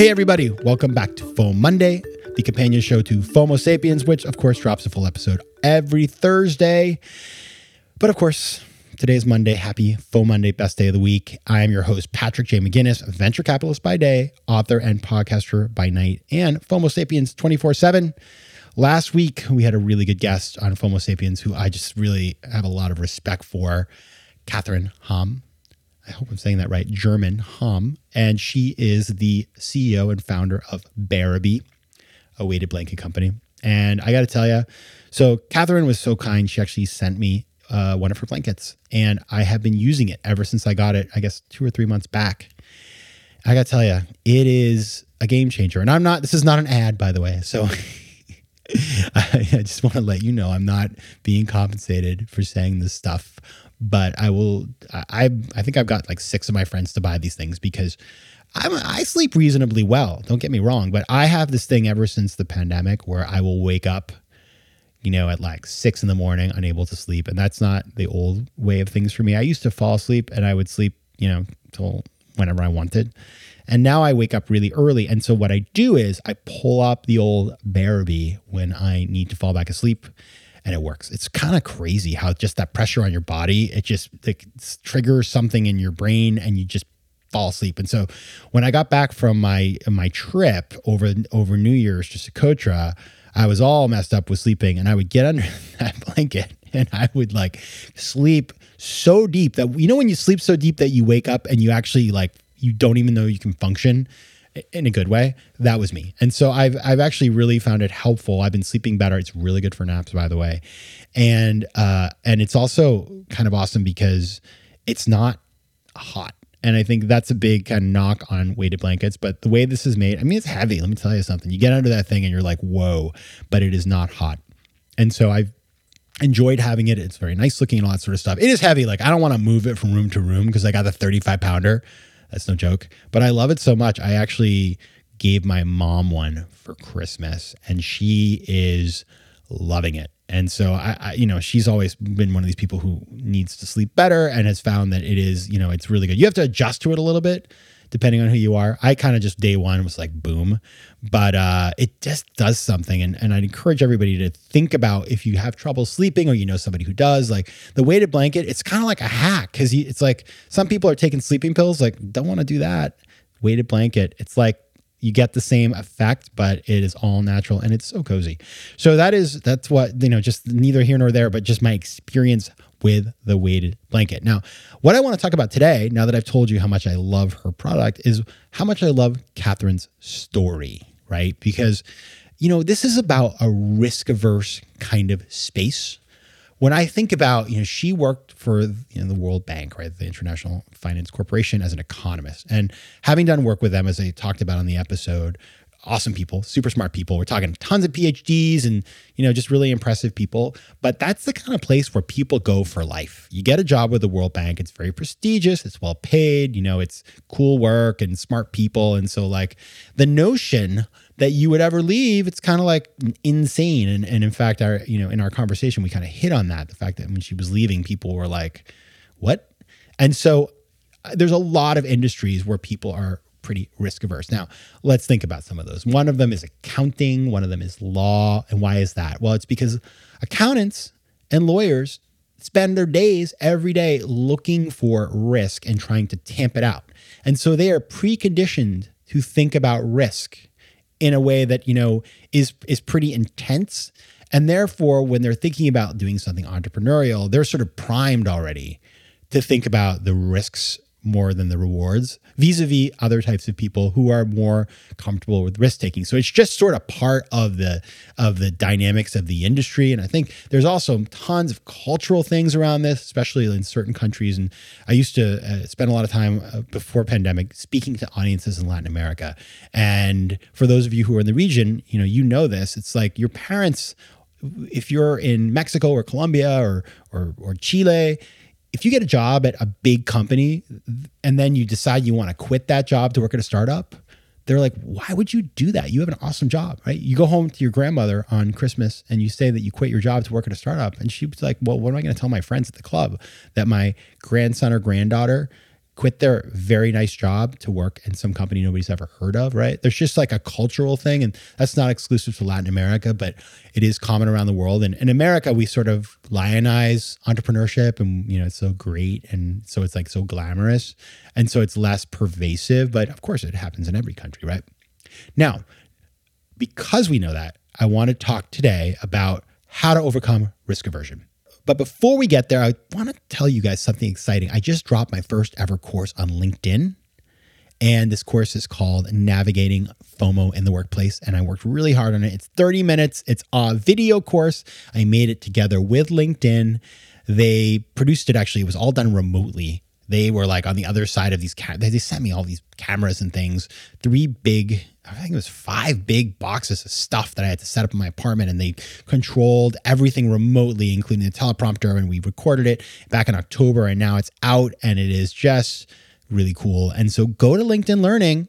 Hey, everybody, welcome back to FOMO Monday, the companion show to FOMO Sapiens, which of course drops a full episode every Thursday. But of course, today is Monday. Happy FOMO Monday, best day of the week. I am your host, Patrick J. McGinnis, venture capitalist by day, author and podcaster by night, and FOMO Sapiens 24 7. Last week, we had a really good guest on FOMO Sapiens who I just really have a lot of respect for, Catherine Hamm. I hope I'm saying that right, German Hamm. And she is the CEO and founder of Bearaby, a weighted blanket company. And I got to tell you, so Catherine was so kind. She actually sent me uh, one of her blankets, and I have been using it ever since I got it. I guess two or three months back. I got to tell you, it is a game changer. And I'm not. This is not an ad, by the way. So I, I just want to let you know I'm not being compensated for saying this stuff. But I will. I I think I've got like six of my friends to buy these things because I'm, I sleep reasonably well. Don't get me wrong, but I have this thing ever since the pandemic where I will wake up, you know, at like six in the morning, unable to sleep, and that's not the old way of things for me. I used to fall asleep and I would sleep, you know, till whenever I wanted, and now I wake up really early. And so what I do is I pull up the old Bearaby when I need to fall back asleep. And it works. It's kind of crazy how just that pressure on your body, it just like triggers something in your brain and you just fall asleep. And so when I got back from my my trip over over New Year's to Socotra, I was all messed up with sleeping and I would get under that blanket and I would like sleep so deep that you know when you sleep so deep that you wake up and you actually like you don't even know you can function in a good way. That was me. And so I've I've actually really found it helpful. I've been sleeping better. It's really good for naps by the way. And uh and it's also kind of awesome because it's not hot and I think that's a big kind of knock on weighted blankets. But the way this is made, I mean, it's heavy. Let me tell you something. You get under that thing and you're like, whoa, but it is not hot. And so I've enjoyed having it. It's very nice looking and all that sort of stuff. It is heavy. Like, I don't want to move it from room to room because I got the 35 pounder. That's no joke. But I love it so much. I actually gave my mom one for Christmas and she is loving it. And so I, I, you know, she's always been one of these people who needs to sleep better and has found that it is, you know, it's really good. You have to adjust to it a little bit depending on who you are. I kind of just day one was like boom, but uh, it just does something. And, and I'd encourage everybody to think about if you have trouble sleeping or you know somebody who does, like the weighted blanket, it's kind of like a hack because it's like some people are taking sleeping pills, like don't want to do that. Weighted blanket, it's like you get the same effect, but it is all natural and it's so cozy. So that is that's what you know, just neither here nor there, but just my experience with the weighted blanket. Now, what I want to talk about today, now that I've told you how much I love her product, is how much I love Catherine's story, right? Because you know, this is about a risk averse kind of space when I think about, you know, she worked for you know, the World Bank, right, the International Finance Corporation as an economist, and having done work with them, as I talked about on the episode, awesome people, super smart people. We're talking tons of PhDs and you know just really impressive people. But that's the kind of place where people go for life. You get a job with the World Bank. It's very prestigious. It's well paid. You know, it's cool work and smart people. And so like the notion that you would ever leave, it's kind of like insane. And, and in fact, our you know in our conversation we kind of hit on that the fact that when she was leaving, people were like, "What?" And so uh, there's a lot of industries where people are pretty risk averse. Now, let's think about some of those. One of them is accounting, one of them is law. And why is that? Well, it's because accountants and lawyers spend their days every day looking for risk and trying to tamp it out. And so they are preconditioned to think about risk in a way that, you know, is is pretty intense. And therefore, when they're thinking about doing something entrepreneurial, they're sort of primed already to think about the risks more than the rewards vis-a-vis other types of people who are more comfortable with risk taking. So it's just sort of part of the of the dynamics of the industry. And i think there's also tons of cultural things around this especially in certain countries. And i used to uh, spend a lot of time uh, before pandemic speaking to audiences in latin america. And for those of you who are in the region you know you know this it's like your parents if you're in mexico or colombia or or, or chile if you get a job at a big company and then you decide you want to quit that job to work at a startup, they're like, why would you do that? You have an awesome job, right? You go home to your grandmother on Christmas and you say that you quit your job to work at a startup. And she's like, well, what am I going to tell my friends at the club that my grandson or granddaughter quit their very nice job to work in some company nobody's ever heard of, right? There's just like a cultural thing, and that's not exclusive to Latin America, but it is common around the world. And in America, we sort of lionize entrepreneurship, and you know it's so great, and so it's like so glamorous, and so it's less pervasive. But of course, it happens in every country, right? Now, because we know that, I want to talk today about how to overcome risk aversion. But before we get there, I want to tell you guys something exciting. I just dropped my first ever course on LinkedIn. And this course is called Navigating FOMO in the Workplace. And I worked really hard on it. It's 30 minutes, it's a video course. I made it together with LinkedIn. They produced it actually, it was all done remotely. They were like on the other side of these, cam- they sent me all these cameras and things, three big I think it was five big boxes of stuff that I had to set up in my apartment, and they controlled everything remotely, including the teleprompter. And we recorded it back in October, and now it's out, and it is just really cool. And so go to LinkedIn Learning,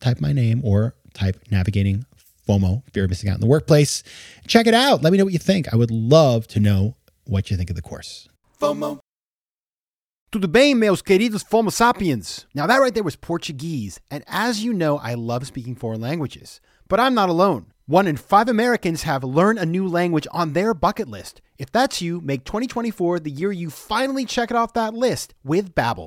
type my name, or type navigating FOMO, fear of missing out in the workplace. Check it out. Let me know what you think. I would love to know what you think of the course. FOMO. Tudo bem, meus queridos Fomo sapiens? Now, that right there was Portuguese, and as you know, I love speaking foreign languages. But I'm not alone. One in five Americans have learned a new language on their bucket list. If that's you, make 2024 the year you finally check it off that list with Babbel,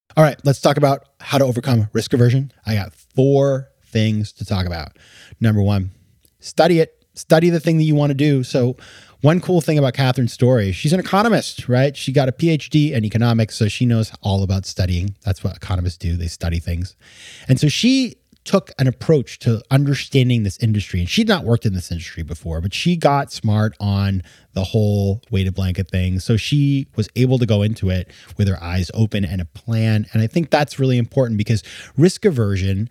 All right, let's talk about how to overcome risk aversion. I got four things to talk about. Number one, study it. Study the thing that you want to do. So, one cool thing about Catherine's story, she's an economist, right? She got a PhD in economics, so she knows all about studying. That's what economists do, they study things. And so she took an approach to understanding this industry. And she'd not worked in this industry before, but she got smart on the whole weighted blanket thing. So she was able to go into it with her eyes open and a plan. And I think that's really important because risk aversion,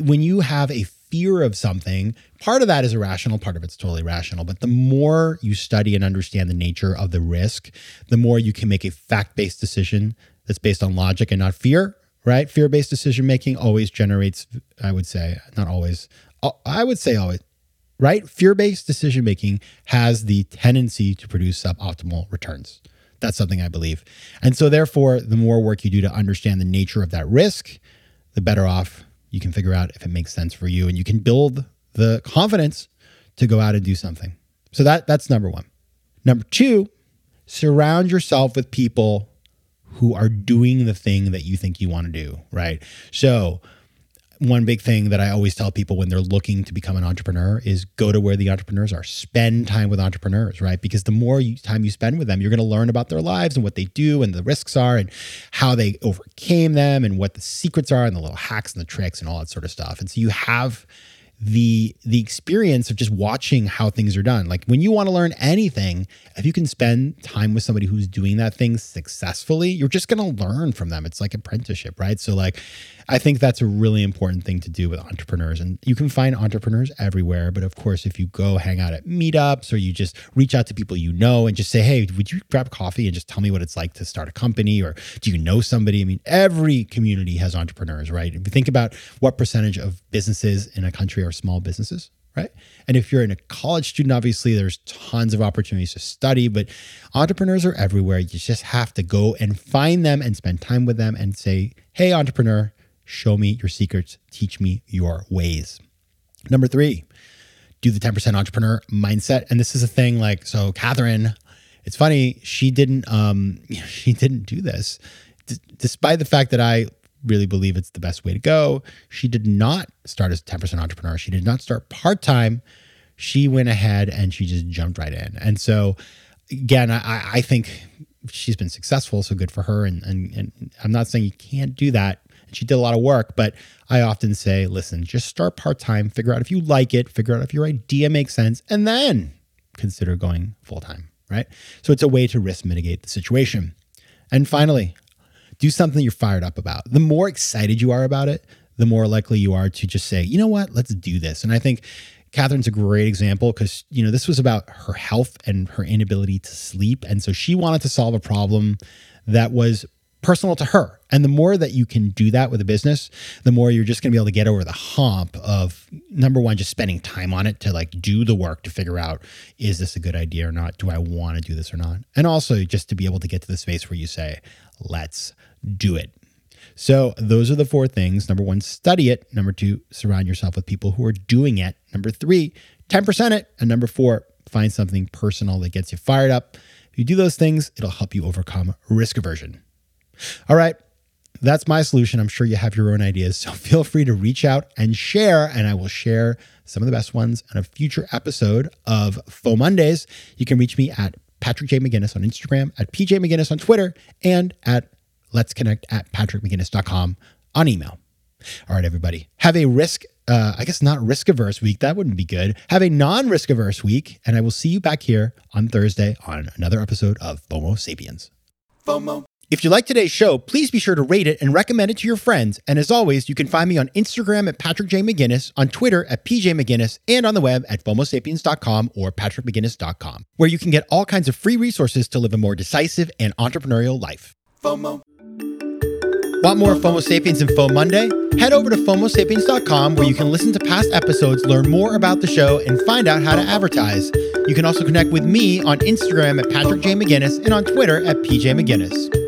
when you have a fear of something, part of that is irrational, part of it's totally rational. But the more you study and understand the nature of the risk, the more you can make a fact based decision that's based on logic and not fear right? Fear based decision making always generates, I would say, not always, uh, I would say always, right? Fear based decision making has the tendency to produce suboptimal returns. That's something I believe. And so, therefore, the more work you do to understand the nature of that risk, the better off you can figure out if it makes sense for you and you can build the confidence to go out and do something. So that that's number 1. Number 2, surround yourself with people who are doing the thing that you think you want to do, right? So, one big thing that I always tell people when they're looking to become an entrepreneur is go to where the entrepreneurs are. Spend time with entrepreneurs, right? Because the more you, time you spend with them, you're going to learn about their lives and what they do and the risks are and how they overcame them and what the secrets are and the little hacks and the tricks and all that sort of stuff. And so you have the the experience of just watching how things are done. Like when you want to learn anything, if you can spend time with somebody who's doing that thing successfully, you're just going to learn from them. It's like apprenticeship, right? So like I think that's a really important thing to do with entrepreneurs. And you can find entrepreneurs everywhere, but of course if you go hang out at meetups or you just reach out to people you know and just say, "Hey, would you grab coffee and just tell me what it's like to start a company or do you know somebody?" I mean, every community has entrepreneurs, right? If you think about what percentage of businesses in a country are small businesses, right? And if you're in a college student, obviously there's tons of opportunities to study, but entrepreneurs are everywhere. You just have to go and find them and spend time with them and say, hey, entrepreneur, show me your secrets, teach me your ways. Number three, do the 10% entrepreneur mindset. And this is a thing like, so Catherine, it's funny, she didn't, um, she didn't do this. D- despite the fact that I really believe it's the best way to go. She did not start as a 10% entrepreneur. She did not start part time. She went ahead and she just jumped right in. And so, again, I, I think she's been successful, so good for her. And, and, and I'm not saying you can't do that. She did a lot of work, but I often say, listen, just start part time, figure out if you like it, figure out if your idea makes sense, and then consider going full time, right? So it's a way to risk mitigate the situation. And finally, do something you're fired up about. The more excited you are about it, the more likely you are to just say, you know what, let's do this. And I think Catherine's a great example because, you know, this was about her health and her inability to sleep. And so she wanted to solve a problem that was personal to her. And the more that you can do that with a business, the more you're just going to be able to get over the hump of number one, just spending time on it to like do the work to figure out is this a good idea or not? Do I want to do this or not? And also just to be able to get to the space where you say, let's do it. So, those are the four things. Number one, study it. Number two, surround yourself with people who are doing it. Number three, 10% it. And number four, find something personal that gets you fired up. If you do those things, it'll help you overcome risk aversion. All right, that's my solution. I'm sure you have your own ideas. So, feel free to reach out and share, and I will share some of the best ones on a future episode of FOMO Mondays. You can reach me at Patrick J. McGinnis on Instagram, at PJ McGinnis on Twitter, and at let's connect at patrickmcginnis.com on email. All right, everybody, have a risk, uh, I guess not risk averse week. That wouldn't be good. Have a non risk averse week. And I will see you back here on Thursday on another episode of FOMO Sapiens. FOMO. If you like today's show, please be sure to rate it and recommend it to your friends. And as always, you can find me on Instagram at Patrick J. McGinnis, on Twitter at PJ McGinnis, and on the web at FOMOSapiens.com or PatrickMcGinnis.com, where you can get all kinds of free resources to live a more decisive and entrepreneurial life. FOMO. Want more FOMO Sapiens and FOMO Monday? Head over to FOMOSapiens.com where you can listen to past episodes, learn more about the show, and find out how to advertise. You can also connect with me on Instagram at Patrick J. McGinnis and on Twitter at PJ McGinnis.